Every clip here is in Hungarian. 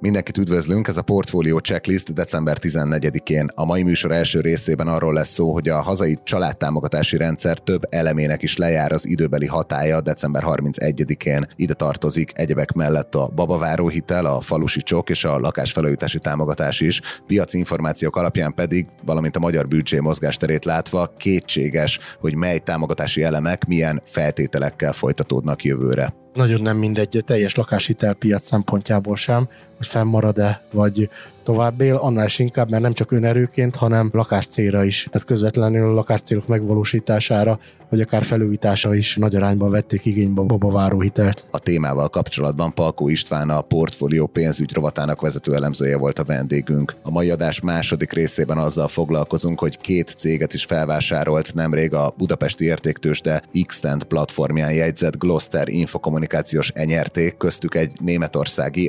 Mindenkit üdvözlünk, ez a Portfolio Checklist december 14-én. A mai műsor első részében arról lesz szó, hogy a hazai családtámogatási rendszer több elemének is lejár az időbeli hatája december 31-én. Ide tartozik egyebek mellett a babaváró hitel, a falusi csok és a lakásfelújítási támogatás is. Piaci információk alapján pedig, valamint a magyar büdzsé mozgásterét látva kétséges, hogy mely támogatási elemek milyen feltételekkel folytatódnak jövőre nagyon nem mindegy a teljes lakáshitelpiac szempontjából sem, hogy fennmarad-e, vagy tovább él, annál is inkább, mert nem csak önerőként, hanem lakáscélra is. Tehát közvetlenül lakáscélok megvalósítására, vagy akár felújítása is nagy arányban vették igénybe a hitelt. A témával kapcsolatban Palkó István a portfólió pénzügy rovatának vezető elemzője volt a vendégünk. A mai adás második részében azzal foglalkozunk, hogy két céget is felvásárolt nemrég a budapesti értéktősde Xtend platformján jegyzett Gloster infokommunikációs enyerték, köztük egy németországi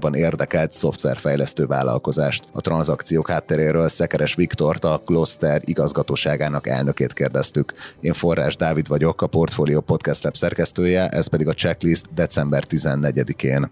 autóiparban érdekelt szoftverfejlesztő vállalkozást. A tranzakciók hátteréről Szekeres Viktort, a Gloster igazgatóságának elnökét kérdeztük. Én Forrás Dávid vagyok, a Portfolio Podcast Lab szerkesztője, ez pedig a checklist december 14-én.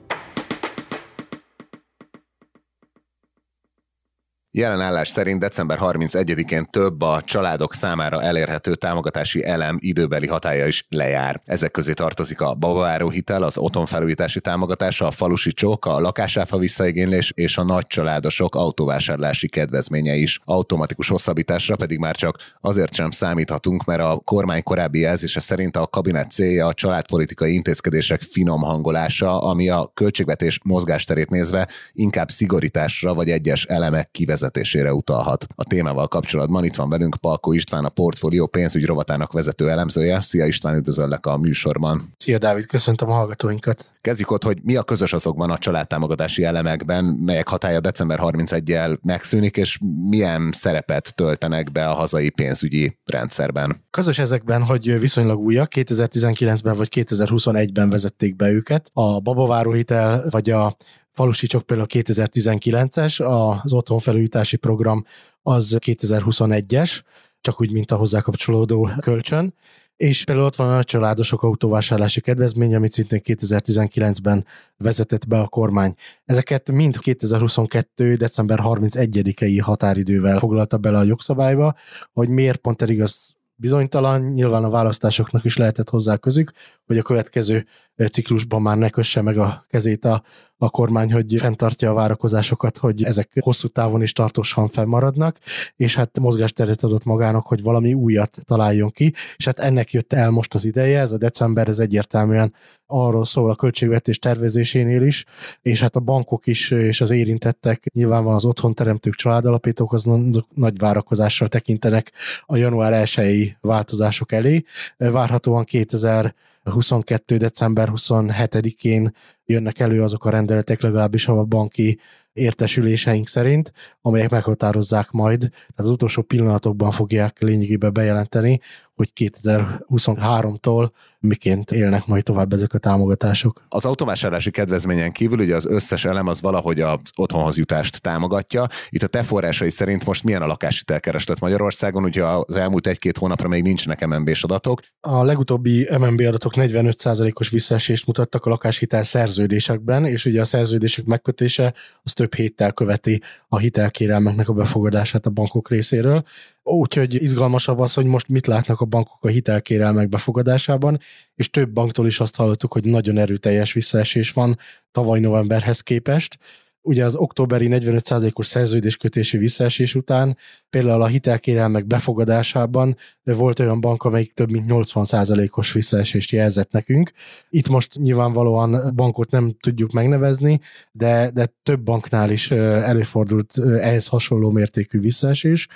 Jelen állás szerint december 31-én több a családok számára elérhető támogatási elem időbeli hatája is lejár. Ezek közé tartozik a babaváró hitel, az otthonfelújítási támogatása, a falusi csók, a lakásáfa visszaigénylés és a nagy családosok autóvásárlási kedvezménye is. Automatikus hosszabbításra pedig már csak azért sem számíthatunk, mert a kormány korábbi jelzése szerint a kabinet célja a családpolitikai intézkedések finom hangolása, ami a költségvetés mozgásterét nézve inkább szigorításra vagy egyes elemek kivezetésére vezetésére utalhat. A témával kapcsolatban itt van velünk Palkó István, a portfólió pénzügy rovatának vezető elemzője. Szia István, üdvözöllek a műsorban. Szia Dávid, köszöntöm a hallgatóinkat. Kezdjük ott, hogy mi a közös azokban a családtámogatási elemekben, melyek hatája december 31-jel megszűnik, és milyen szerepet töltenek be a hazai pénzügyi rendszerben. Közös ezekben, hogy viszonylag újak, 2019-ben vagy 2021-ben vezették be őket. A babaváró hitel vagy a Falusi csak például 2019-es, az otthonfelújítási program az 2021-es, csak úgy, mint a hozzá kapcsolódó kölcsön. És például ott van a családosok autóvásárlási kedvezmény, amit szintén 2019-ben vezetett be a kormány. Ezeket mind 2022. december 31-i határidővel foglalta bele a jogszabályba, hogy miért pont elég az bizonytalan, nyilván a választásoknak is lehetett hozzá közük, hogy a következő ciklusban már ne kösse meg a kezét a, a kormány, hogy fenntartja a várakozásokat, hogy ezek hosszú távon is tartósan fennmaradnak, és hát mozgásteret adott magának, hogy valami újat találjon ki, és hát ennek jött el most az ideje, ez a december, ez egyértelműen arról szól a költségvetés tervezésénél is, és hát a bankok is, és az érintettek, nyilván van az otthon teremtők, családalapítók, az nagy várakozással tekintenek a január 1 változások elé. Várhatóan 2000 22. december 27-én jönnek elő azok a rendeletek, legalábbis a banki értesüléseink szerint, amelyek meghatározzák majd, az utolsó pillanatokban fogják lényegében bejelenteni, hogy 2023-tól miként élnek majd tovább ezek a támogatások. Az autóvásárlási kedvezményen kívül ugye az összes elem az valahogy az otthonhoz jutást támogatja. Itt a te forrásai szerint most milyen a lakáshitelkereslet Magyarországon? Ugye az elmúlt egy-két hónapra még nincsenek MNB-s adatok. A legutóbbi MNB adatok 45%-os visszaesést mutattak a lakáshitel szerződésekben, és ugye a szerződések megkötése az több héttel követi a hitelkérelmeknek a befogadását a bankok részéről. Úgyhogy izgalmasabb az, hogy most mit látnak a bankok a hitelkérelmek befogadásában, és több banktól is azt hallottuk, hogy nagyon erőteljes visszaesés van tavaly novemberhez képest ugye az októberi 45%-os szerződéskötési visszaesés után például a hitelkérelmek befogadásában volt olyan bank, amelyik több mint 80%-os visszaesést jelzett nekünk. Itt most nyilvánvalóan bankot nem tudjuk megnevezni, de, de több banknál is előfordult ehhez hasonló mértékű visszaesés.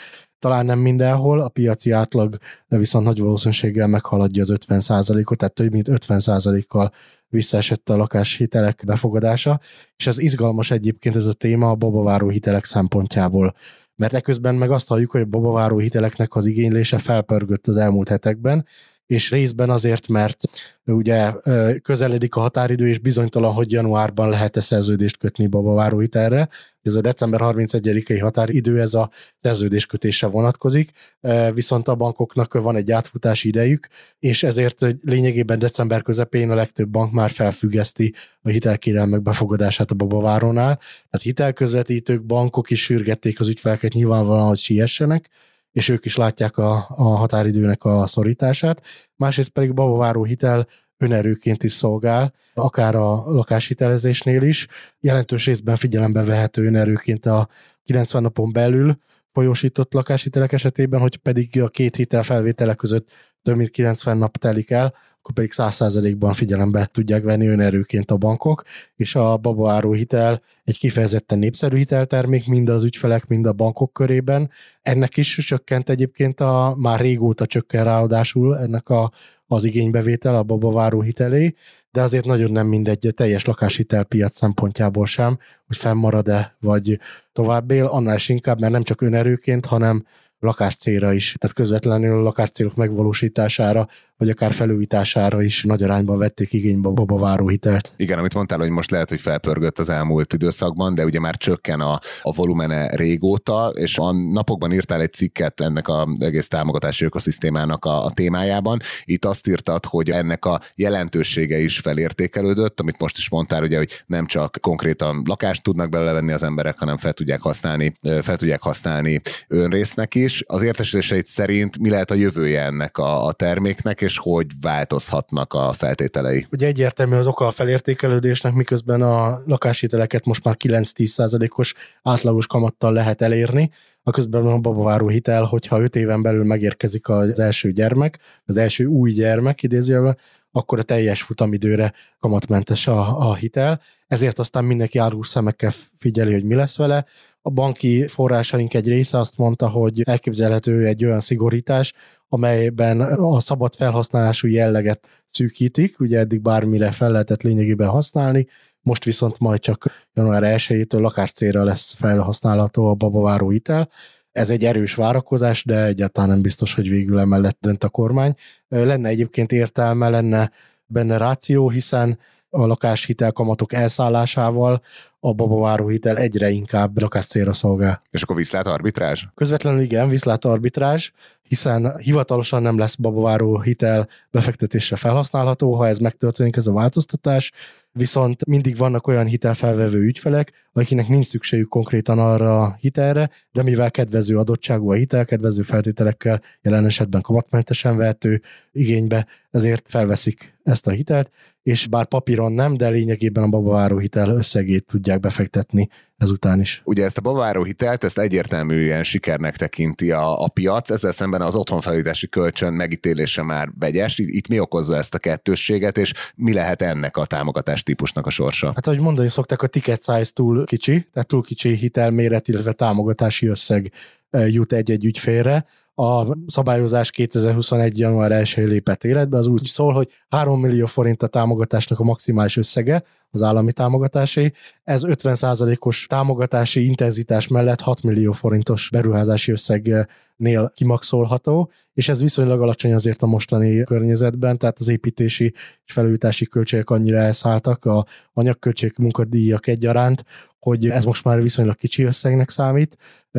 Talán nem mindenhol, a piaci átlag viszont nagy valószínűséggel meghaladja az 50%-ot, tehát több mint 50%-kal visszaesett a lakáshitelek befogadása, és ez izgalmas egyébként ez a téma a babaváró hitelek szempontjából. Mert eközben meg azt halljuk, hogy a babaváró hiteleknek az igénylése felpörgött az elmúlt hetekben, és részben azért, mert ugye közeledik a határidő, és bizonytalan, hogy januárban lehet-e szerződést kötni babaváró hitelre. Ez a december 31-i határidő, ez a szerződéskötésre vonatkozik, viszont a bankoknak van egy átfutási idejük, és ezért lényegében december közepén a legtöbb bank már felfüggeszti a hitelkérelmek befogadását a babavárónál. Tehát hitelközvetítők, bankok is sürgették az ügyfeleket nyilvánvalóan, hogy siessenek, és ők is látják a, a határidőnek a szorítását. Másrészt pedig babaváró hitel önerőként is szolgál, akár a lakáshitelezésnél is. Jelentős részben figyelembe vehető önerőként a 90 napon belül folyósított lakáshitelek esetében, hogy pedig a két hitel felvétele között több mint 90 nap telik el, akkor pedig 100%-ban figyelembe tudják venni önerőként a bankok, és a babaáró hitel egy kifejezetten népszerű hiteltermék mind az ügyfelek, mind a bankok körében. Ennek is csökkent egyébként a, már régóta csökken ráadásul ennek a, az igénybevétel a babaváró hitelé, de azért nagyon nem mindegy a teljes lakáshitelpiac szempontjából sem, hogy fennmarad-e, vagy tovább él, annál is inkább, mert nem csak önerőként, hanem lakáscélra is, tehát közvetlenül lakáscélok megvalósítására, vagy akár felújítására is nagy arányban vették igénybe a babaváró hitelt. Igen, amit mondtál, hogy most lehet, hogy felpörgött az elmúlt időszakban, de ugye már csökken a, a volumene régóta, és a napokban írtál egy cikket ennek az egész támogatási ökoszisztémának a, a témájában. Itt azt írtad, hogy ennek a jelentősége is felértékelődött, amit most is mondtál, ugye, hogy nem csak konkrétan lakást tudnak belevenni az emberek, hanem fel tudják használni, fel tudják használni önrésznek is, az értesüléseit szerint mi lehet a jövője ennek a, a terméknek, és hogy változhatnak a feltételei? Ugye egyértelmű az oka a felértékelődésnek, miközben a lakáshiteleket most már 9-10 os átlagos kamattal lehet elérni, a közben a babaváró hitel, hogyha 5 éven belül megérkezik az első gyermek, az első új gyermek idézőjelben, akkor a teljes futamidőre kamatmentes a, a hitel, ezért aztán mindenki árgus szemekkel figyeli, hogy mi lesz vele. A banki forrásaink egy része azt mondta, hogy elképzelhető egy olyan szigorítás, amelyben a szabad felhasználású jelleget szűkítik, ugye eddig bármire fel lehetett lényegében használni, most viszont majd csak január 1-től lakáscélra lesz felhasználható a babaváró hitel. Ez egy erős várakozás, de egyáltalán nem biztos, hogy végül emellett dönt a kormány. Lenne egyébként értelme, lenne benne ráció, hiszen a lakáshitel kamatok elszállásával a babaváró hitel egyre inkább lakáscélra szolgál. És akkor viszlát arbitrázs? Közvetlenül igen, viszlát arbitrázs, hiszen hivatalosan nem lesz babaváró hitel befektetésre felhasználható, ha ez megtörténik, ez a változtatás, viszont mindig vannak olyan hitelfelvevő ügyfelek, akiknek nincs szükségük konkrétan arra a hitelre, de mivel kedvező adottságú a hitel, kedvező feltételekkel jelen esetben kamatmentesen vehető igénybe, ezért felveszik ezt a hitelt, és bár papíron nem, de lényegében a babaváró hitel összegét tudják befektetni ezután is. Ugye ezt a babaváró hitelt, ezt egyértelműen sikernek tekinti a, a piac, ezzel szemben az otthonfelújítási kölcsön megítélése már vegyes. Itt mi okozza ezt a kettősséget, és mi lehet ennek a támogatás típusnak a sorsa? Hát, ahogy mondani szokták, a ticket size túl kicsi, tehát túl kicsi hitelméret, illetve támogatási összeg jut egy-egy ügyfélre. A szabályozás 2021. január 1 lépett életbe, az úgy szól, hogy 3 millió forint a támogatásnak a maximális összege, az állami támogatásé. Ez 50%-os támogatási intenzitás mellett 6 millió forintos beruházási összegnél kimaxolható, és ez viszonylag alacsony azért a mostani környezetben, tehát az építési és felújítási költségek annyira elszálltak, a anyagköltség munkadíjak egyaránt, hogy ez most már viszonylag kicsi összegnek számít.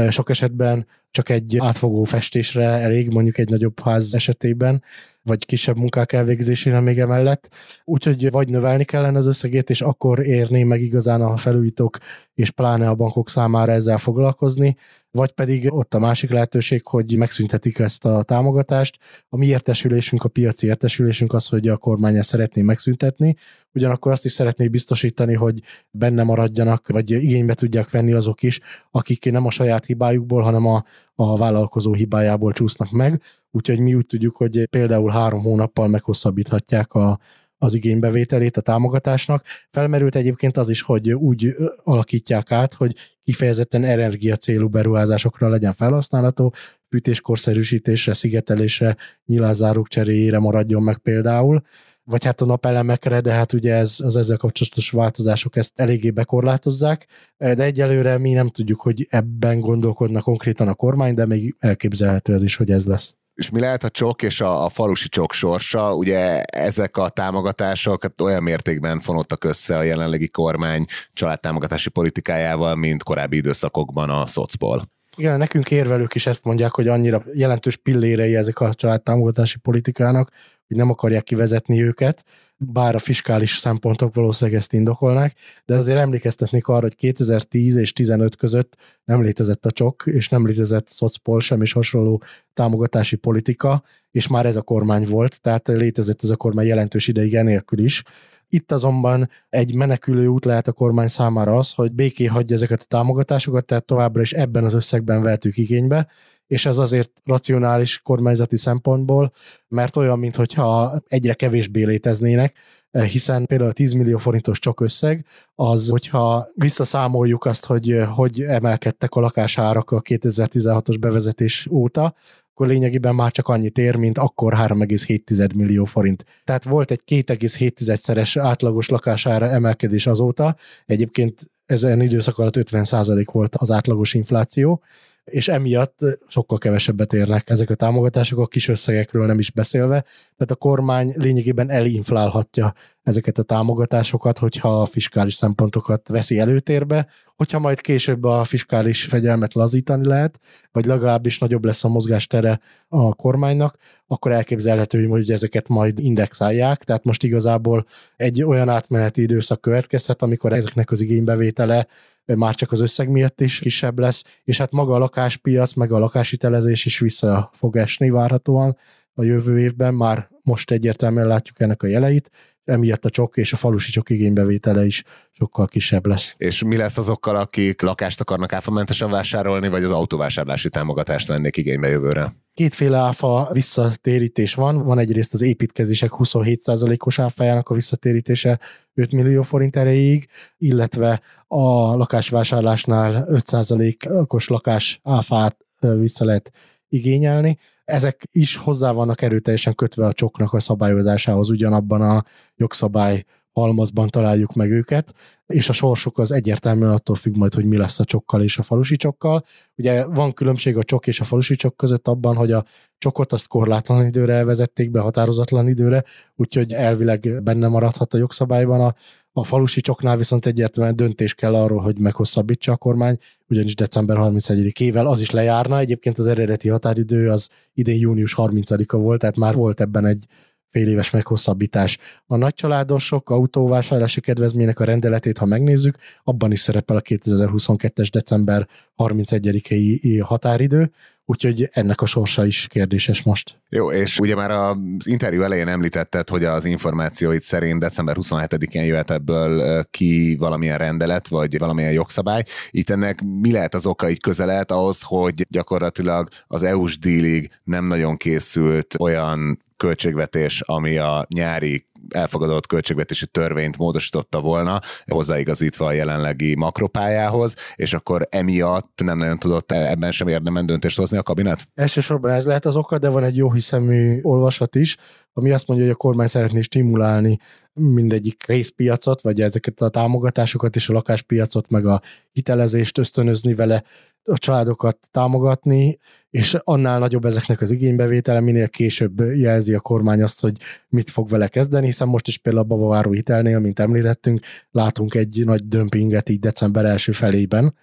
Sok esetben csak egy átfogó festésre elég, mondjuk egy nagyobb ház esetében, vagy kisebb munkák elvégzésére még emellett. Úgyhogy vagy növelni kellene az összegét, és akkor érné meg igazán a felújítók, és pláne a bankok számára ezzel foglalkozni, vagy pedig ott a másik lehetőség, hogy megszüntetik ezt a támogatást. A mi értesülésünk, a piaci értesülésünk az, hogy a kormány ezt szeretné megszüntetni, ugyanakkor azt is szeretné biztosítani, hogy benne maradjanak, vagy igénybe tudják venni azok is, akik nem a saját hibájukból, hanem a, a vállalkozó hibájából csúsznak meg. Úgyhogy mi úgy tudjuk, hogy például három hónappal meghosszabbíthatják a, az igénybevételét a támogatásnak. Felmerült egyébként az is, hogy úgy alakítják át, hogy kifejezetten energia célú beruházásokra legyen felhasználható, fűtéskorszerűsítésre, szigetelésre, nyilázáruk cseréjére maradjon meg például, vagy hát a napelemekre, de hát ugye ez, az ezzel kapcsolatos változások ezt eléggé bekorlátozzák, de egyelőre mi nem tudjuk, hogy ebben gondolkodna konkrétan a kormány, de még elképzelhető ez is, hogy ez lesz. És mi lehet a csok és a, a falusi csok sorsa? Ugye ezek a támogatások hát olyan mértékben fonottak össze a jelenlegi kormány családtámogatási politikájával, mint korábbi időszakokban a szocból. Igen, nekünk érvelők is ezt mondják, hogy annyira jelentős pillérei ezek a családtámogatási politikának, hogy nem akarják kivezetni őket, bár a fiskális szempontok valószínűleg ezt indokolnák, de azért emlékeztetnék arra, hogy 2010 és 15 között nem létezett a csok, és nem létezett szocpol sem és hasonló támogatási politika, és már ez a kormány volt, tehát létezett ez a kormány jelentős ideig enélkül is. Itt azonban egy menekülő út lehet a kormány számára az, hogy béké hagyja ezeket a támogatásokat, tehát továbbra is ebben az összegben vehetők igénybe, és ez azért racionális kormányzati szempontból, mert olyan, mintha egyre kevésbé léteznének, hiszen például a 10 millió forintos csak összeg, az, hogyha visszaszámoljuk azt, hogy hogy emelkedtek a lakásárak a 2016-os bevezetés óta, akkor lényegében már csak annyit ér, mint akkor 3,7 millió forint. Tehát volt egy 2,7-szeres átlagos lakására emelkedés azóta, egyébként ezen időszak alatt 50% volt az átlagos infláció, és emiatt sokkal kevesebbet érnek ezek a támogatások, a kis összegekről nem is beszélve. Tehát a kormány lényegében elinflálhatja ezeket a támogatásokat, hogyha a fiskális szempontokat veszi előtérbe, hogyha majd később a fiskális fegyelmet lazítani lehet, vagy legalábbis nagyobb lesz a mozgástere a kormánynak, akkor elképzelhető, hogy ezeket majd indexálják, tehát most igazából egy olyan átmeneti időszak következhet, amikor ezeknek az igénybevétele már csak az összeg miatt is kisebb lesz, és hát maga a lakáspiac, meg a lakáshitelezés is vissza fog esni várhatóan a jövő évben, már most egyértelműen látjuk ennek a jeleit, emiatt a csok és a falusi csok igénybevétele is sokkal kisebb lesz. És mi lesz azokkal, akik lakást akarnak áfamentesen vásárolni, vagy az autóvásárlási támogatást vennék igénybe jövőre? Kétféle áfa visszatérítés van. Van egyrészt az építkezések 27%-os áfájának a visszatérítése 5 millió forint erejéig, illetve a lakásvásárlásnál 5%-os lakás áfát vissza lehet igényelni. Ezek is hozzá vannak erőteljesen kötve a csoknak a szabályozásához, ugyanabban a jogszabály halmazban találjuk meg őket, és a sorsuk az egyértelműen attól függ majd, hogy mi lesz a csokkal és a falusi csokkal. Ugye van különbség a csok és a falusi csok között abban, hogy a csokot azt korlátlan időre elvezették be, határozatlan időre, úgyhogy elvileg benne maradhat a jogszabályban. A, a falusi csoknál viszont egyértelműen döntés kell arról, hogy meghosszabbítsa a kormány, ugyanis december 31-ével az is lejárna. Egyébként az eredeti határidő az idén június 30-a volt, tehát már volt ebben egy fél éves meghosszabbítás. A nagycsaládosok autóvásárlási kedvezménynek a rendeletét, ha megnézzük, abban is szerepel a 2022-es december 31-i határidő, úgyhogy ennek a sorsa is kérdéses most. Jó, és ugye már az interjú elején említetted, hogy az információit szerint december 27-én jöhet ebből ki valamilyen rendelet, vagy valamilyen jogszabály. Itt ennek mi lehet az oka így közelet ahhoz, hogy gyakorlatilag az EU-s dílig nem nagyon készült olyan költségvetés, ami a nyári elfogadott költségvetési törvényt módosította volna, hozzáigazítva a jelenlegi makropályához, és akkor emiatt nem nagyon tudott ebben sem érdemen döntést hozni a kabinet? Elsősorban ez lehet az oka, de van egy jó hiszemű olvasat is, ami azt mondja, hogy a kormány szeretné stimulálni mindegyik részpiacot, vagy ezeket a támogatásokat és a lakáspiacot, meg a hitelezést ösztönözni vele, a családokat támogatni, és annál nagyobb ezeknek az igénybevétele, minél később jelzi a kormány azt, hogy mit fog vele kezdeni, hiszen most is például a babaváró hitelnél, mint említettünk, látunk egy nagy dömpinget így december első felében,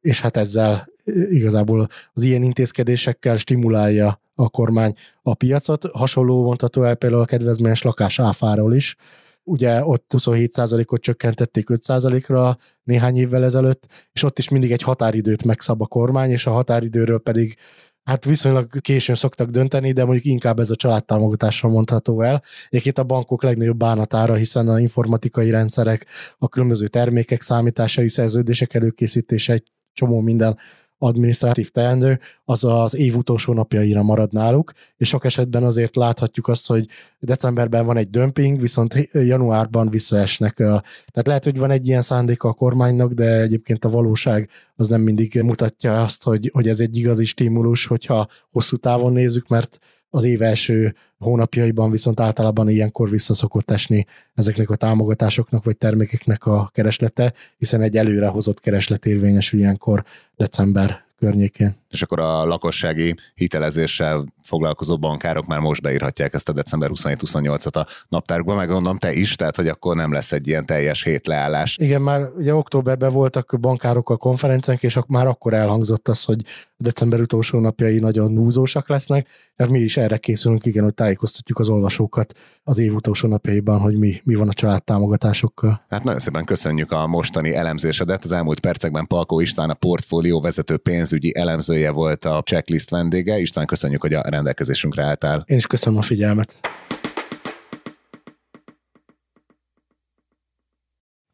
és hát ezzel igazából az ilyen intézkedésekkel stimulálja a kormány a piacot. Hasonló mondható el például a kedvezményes lakás áfáról is, ugye ott 27%-ot csökkentették 5%-ra néhány évvel ezelőtt, és ott is mindig egy határidőt megszab a kormány, és a határidőről pedig hát viszonylag későn szoktak dönteni, de mondjuk inkább ez a családtámogatásra mondható el. Egyébként a bankok legnagyobb bánatára, hiszen a informatikai rendszerek, a különböző termékek számításai, szerződések előkészítése, egy csomó minden adminisztratív teendő, az az év utolsó napjaira marad náluk, és sok esetben azért láthatjuk azt, hogy decemberben van egy dömping, viszont januárban visszaesnek. Tehát lehet, hogy van egy ilyen szándéka a kormánynak, de egyébként a valóság az nem mindig mutatja azt, hogy, hogy ez egy igazi stimulus, hogyha hosszú távon nézzük, mert az év első hónapjaiban viszont általában ilyenkor visszaszokott esni ezeknek a támogatásoknak vagy termékeknek a kereslete, hiszen egy előrehozott kereslet érvényesül ilyenkor december környékén. És akkor a lakossági hitelezéssel foglalkozó bankárok már most beírhatják ezt a december 27-28-at a naptárukba, meg gondolom te is, tehát hogy akkor nem lesz egy ilyen teljes hét leállás. Igen, már ugye októberben voltak bankárokkal konferenciánk, és már akkor elhangzott az, hogy december utolsó napjai nagyon núzósak lesznek, tehát mi is erre készülünk, igen, hogy tájékoztatjuk az olvasókat az év utolsó napjaiban, hogy mi, mi van a családtámogatásokkal. Hát nagyon szépen köszönjük a mostani elemzésedet. Az elmúlt percekben Palkó István a portfólió vezető pénzügyi elemzője volt a checklist vendége. István, köszönjük, hogy a rendelkezésünkre álltál. Én is köszönöm a figyelmet.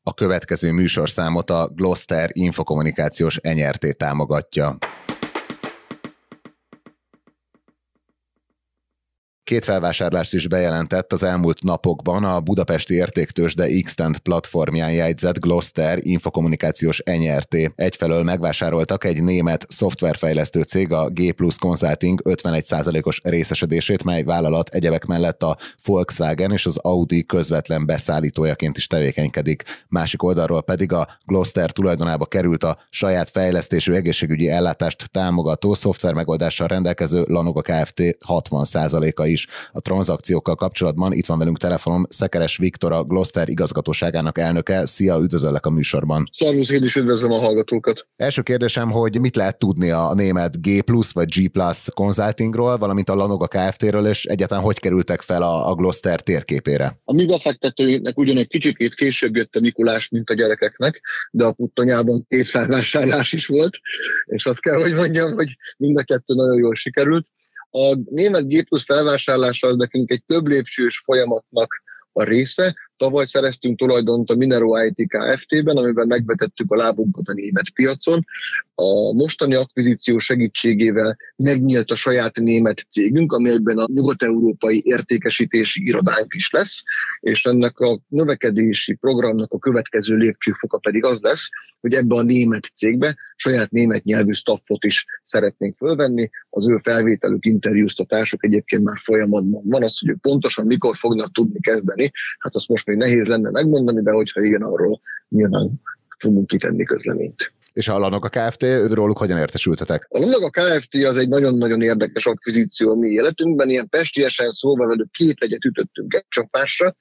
A következő műsorszámot a Gloster infokommunikációs enyerté támogatja. Két felvásárlást is bejelentett az elmúlt napokban a budapesti értéktős de Xtend platformján jegyzett Gloster infokommunikációs NRT. Egyfelől megvásároltak egy német szoftverfejlesztő cég, a G Plus Consulting 51%-os részesedését, mely vállalat egyebek mellett a Volkswagen és az Audi közvetlen beszállítójaként is tevékenykedik. Másik oldalról pedig a Gloster tulajdonába került a saját fejlesztésű egészségügyi ellátást támogató szoftvermegoldással rendelkező Lanoga Kft. 60%-a is a tranzakciókkal kapcsolatban. Itt van velünk telefonon Szekeres Viktor, a Gloster igazgatóságának elnöke. Szia, üdvözöllek a műsorban. Szervusz, én is üdvözlöm a hallgatókat. Első kérdésem, hogy mit lehet tudni a német G Plus vagy G Plus Consultingról, valamint a Lanoga Kft-ről, és egyáltalán hogy kerültek fel a, a Gloster térképére? A mi befektetőinknek ugyan egy kicsit később jött a Mikulás, mint a gyerekeknek, de a puttonyában két felvásárlás is volt, és azt kell, hogy mondjam, hogy mind a kettő nagyon jól sikerült. A német G plusz felvásárlása az nekünk egy több lépcsős folyamatnak a része, Tavaly szereztünk tulajdont a Minero IT Kft-ben, amiben megvetettük a lábunkat a német piacon. A mostani akvizíció segítségével megnyílt a saját német cégünk, amelyben a nyugat-európai értékesítési irodánk is lesz, és ennek a növekedési programnak a következő lépcsőfoka pedig az lesz, hogy ebbe a német cégbe saját német nyelvű staffot is szeretnénk fölvenni. Az ő felvételük, interjúztatások egyébként már folyamatban van. Az, hogy ők pontosan mikor fognak tudni kezdeni, hát azt most még nehéz lenne megmondani, de hogyha igen, arról nyilván fogunk kitenni közleményt. És a Lanok a Kft. róluk hogyan értesültetek? A Lanok a Kft. az egy nagyon-nagyon érdekes akvizíció a mi életünkben, ilyen pestiesen szóval velük két legyet ütöttünk egy csapásra.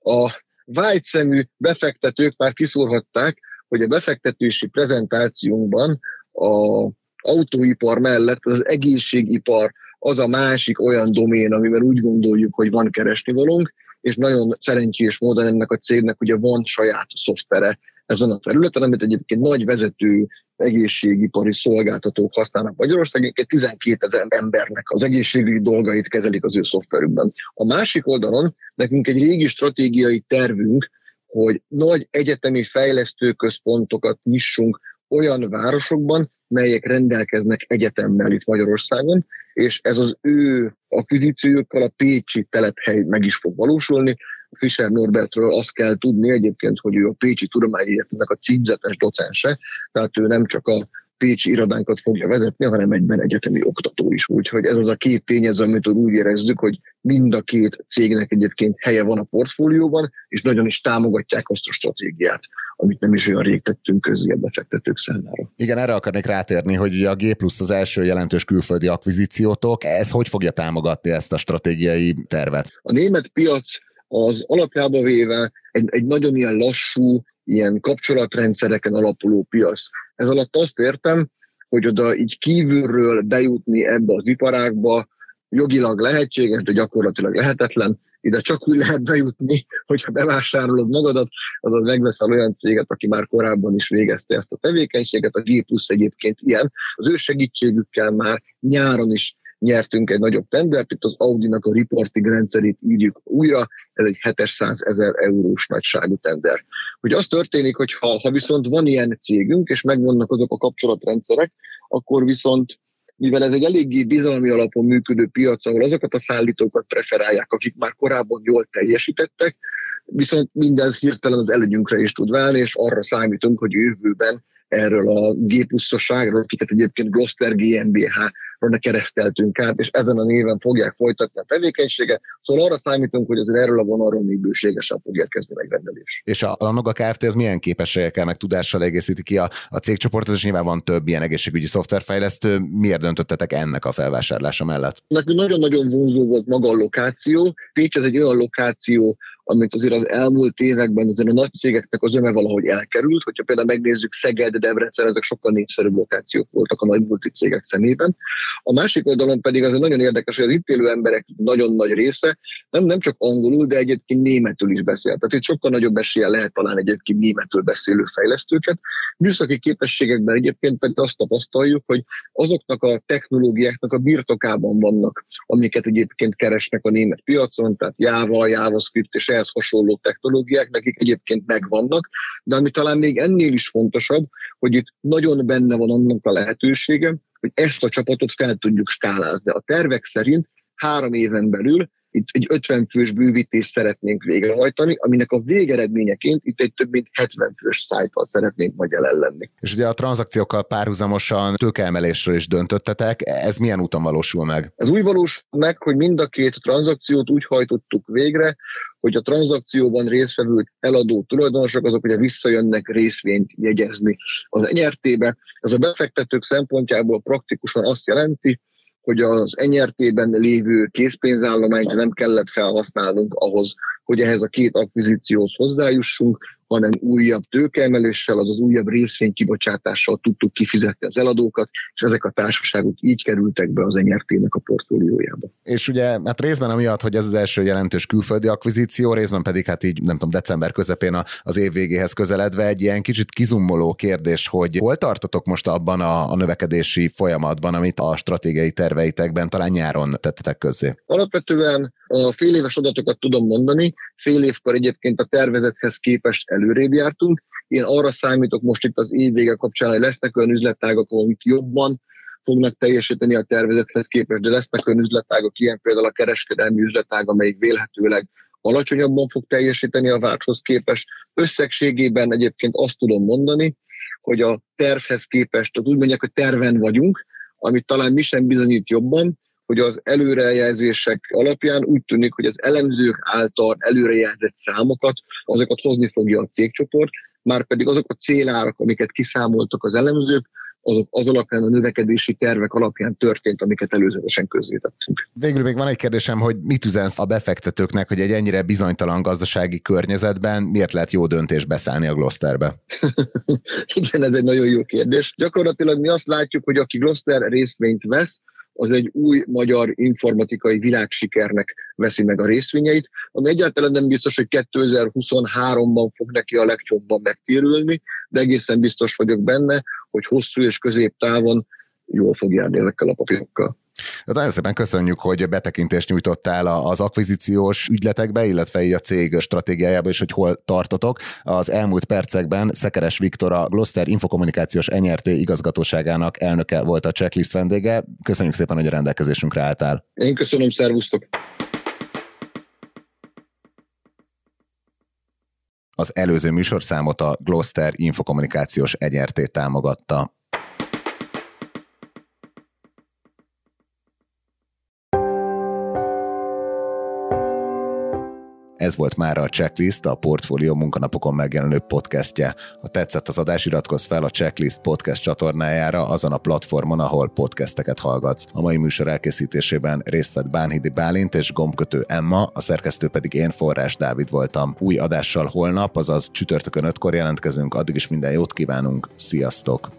A vágyszemű befektetők már kiszúrhatták, hogy a befektetési prezentációnkban a autóipar mellett az egészségipar az a másik olyan domén, amiben úgy gondoljuk, hogy van keresnivalónk, és nagyon szerencsés módon ennek a cégnek ugye van saját szoftvere ezen a területen, amit egyébként nagy vezető egészségipari szolgáltatók használnak Magyarországon, 12 ezer embernek az egészségügyi dolgait kezelik az ő szoftverükben. A másik oldalon nekünk egy régi stratégiai tervünk, hogy nagy egyetemi fejlesztőközpontokat nyissunk olyan városokban, melyek rendelkeznek egyetemmel itt Magyarországon, és ez az ő akvizíciójukkal a Pécsi telephely meg is fog valósulni. Fischer Norbertről azt kell tudni egyébként, hogy ő a Pécsi Tudományi Egyetemnek a címzetes docense, tehát ő nem csak a Pécsi irodánkat fogja vezetni, hanem egyben egyetemi oktató is. Úgyhogy ez az a két tényező, amit úgy érezzük, hogy mind a két cégnek egyébként helye van a portfólióban, és nagyon is támogatják azt a stratégiát, amit nem is olyan rég tettünk közé a befektetők számára. Igen, erre akarnék rátérni, hogy a G plusz az első jelentős külföldi akvizíciótok, ez hogy fogja támogatni ezt a stratégiai tervet? A német piac az alapjába véve egy, egy nagyon ilyen lassú, ilyen kapcsolatrendszereken alapuló piac. Ez alatt azt értem, hogy oda így kívülről bejutni ebbe az iparágba jogilag lehetséges, de gyakorlatilag lehetetlen. Ide csak úgy lehet bejutni, hogyha bevásárolod magadat, azaz megveszel olyan céget, aki már korábban is végezte ezt a tevékenységet. A G Plus egyébként ilyen. Az ő segítségükkel már nyáron is nyertünk egy nagyobb tendert, itt az Audi-nak a reporting rendszerét írjuk újra, ez egy 700 ezer eurós nagyságú tender. Hogy az történik, hogy ha, ha viszont van ilyen cégünk, és megvannak azok a kapcsolatrendszerek, akkor viszont mivel ez egy eléggé bizalmi alapon működő piac, ahol azokat a szállítókat preferálják, akik már korábban jól teljesítettek, viszont mindez hirtelen az előnyünkre is tud válni, és arra számítunk, hogy jövőben erről a G pluszosságról, akiket egyébként Gloster GmbH de kereszteltünk át, és ezen a néven fogják folytatni a tevékenységet. Szóval arra számítunk, hogy azért erről a vonalról még bőségesen fog érkezni megrendelés. És a, a Noga Kft. ez milyen képességekkel, meg tudással egészíti ki a, a cégcsoportot, és nyilván van több ilyen egészségügyi szoftverfejlesztő. Miért döntöttetek ennek a felvásárlása mellett? Nekünk nagyon-nagyon vonzó volt maga a lokáció. Pécs ez egy olyan lokáció, amit azért az elmúlt években azért a nagy cégeknek az öme valahogy elkerült. Hogyha például megnézzük Szeged, Debrecen, ezek sokkal népszerűbb lokációk voltak a nagy multicégek szemében. A másik oldalon pedig az nagyon érdekes, hogy az itt élő emberek nagyon nagy része nem, nem csak angolul, de egyébként németül is beszél. Tehát itt sokkal nagyobb esélye lehet talán egyébként németül beszélő fejlesztőket. Műszaki képességekben egyébként pedig azt tapasztaljuk, hogy azoknak a technológiáknak a birtokában vannak, amiket egyébként keresnek a német piacon, tehát Java, JavaScript és ehhez hasonló technológiák, nekik egyébként megvannak, de ami talán még ennél is fontosabb, hogy itt nagyon benne van annak a lehetősége, hogy ezt a csapatot fel tudjuk skálázni. A tervek szerint három éven belül itt egy 50 fős bővítést szeretnénk végrehajtani, aminek a végeredményeként itt egy több mint 70 fős szájtal szeretnénk majd jelen lenni. És ugye a tranzakciókkal párhuzamosan tőkeemelésről is döntöttetek, ez milyen úton valósul meg? Ez úgy valósul meg, hogy mind a két tranzakciót úgy hajtottuk végre, hogy a tranzakcióban résztvevő eladó tulajdonosok azok ugye visszajönnek részvényt jegyezni az enyertébe. Ez a befektetők szempontjából praktikusan azt jelenti, hogy az enyertében lévő készpénzállományt nem kellett felhasználnunk ahhoz, hogy ehhez a két akvizícióhoz hozzájussunk, hanem újabb tőkeemeléssel, azaz újabb részvénykibocsátással tudtuk kifizetni az eladókat, és ezek a társaságok így kerültek be az enyertének a portfóliójába. És ugye hát részben amiatt, hogy ez az első jelentős külföldi akvizíció, részben pedig hát így nem tudom, december közepén az év végéhez közeledve egy ilyen kicsit kizummoló kérdés, hogy hol tartotok most abban a, a növekedési folyamatban, amit a stratégiai terveitekben talán nyáron tettetek közzé? Alapvetően a fél éves adatokat tudom mondani, fél évkor egyébként a tervezethez képest előrébb jártunk. Én arra számítok most itt az év vége kapcsán, hogy lesznek olyan üzletágak, amik jobban fognak teljesíteni a tervezethez képest, de lesznek olyan üzletágok, ilyen például a kereskedelmi üzletág, amelyik vélhetőleg alacsonyabban fog teljesíteni a várthoz képest. Összegségében egyébként azt tudom mondani, hogy a tervhez képest, tehát úgy mondják, hogy terven vagyunk, amit talán mi sem bizonyít jobban, hogy az előrejelzések alapján úgy tűnik, hogy az elemzők által előrejelzett számokat, azokat hozni fogja a cégcsoport, már pedig azok a célárak, amiket kiszámoltak az elemzők, azok az alapján a növekedési tervek alapján történt, amiket előzetesen közzétettünk. Végül még van egy kérdésem, hogy mit üzensz a befektetőknek, hogy egy ennyire bizonytalan gazdasági környezetben miért lehet jó döntés beszállni a Glosterbe? Igen, ez egy nagyon jó kérdés. Gyakorlatilag mi azt látjuk, hogy aki Gloster részvényt vesz, az egy új magyar informatikai világsikernek veszi meg a részvényeit, ami egyáltalán nem biztos, hogy 2023-ban fog neki a legjobban megtérülni, de egészen biztos vagyok benne, hogy hosszú és középtávon jól fog járni ezekkel a papírokkal. De nagyon szépen köszönjük, hogy betekintést nyújtottál az akvizíciós ügyletekbe, illetve a cég stratégiájába is, hogy hol tartotok. Az elmúlt percekben Szekeres Viktor a Gloster Infokommunikációs NRT igazgatóságának elnöke volt a checklist vendége. Köszönjük szépen, hogy a rendelkezésünkre álltál. Én köszönöm, szervusztok! Az előző műsorszámot a Gloster Infokommunikációs NRT támogatta. Ez volt már a Checklist, a Portfólió munkanapokon megjelenő podcastje. Ha tetszett az adás, iratkozz fel a Checklist podcast csatornájára azon a platformon, ahol podcasteket hallgatsz. A mai műsor elkészítésében részt vett Bánhidi Bálint és gombkötő Emma, a szerkesztő pedig én, Forrás Dávid voltam. Új adással holnap, azaz csütörtökön ötkor jelentkezünk, addig is minden jót kívánunk, sziasztok!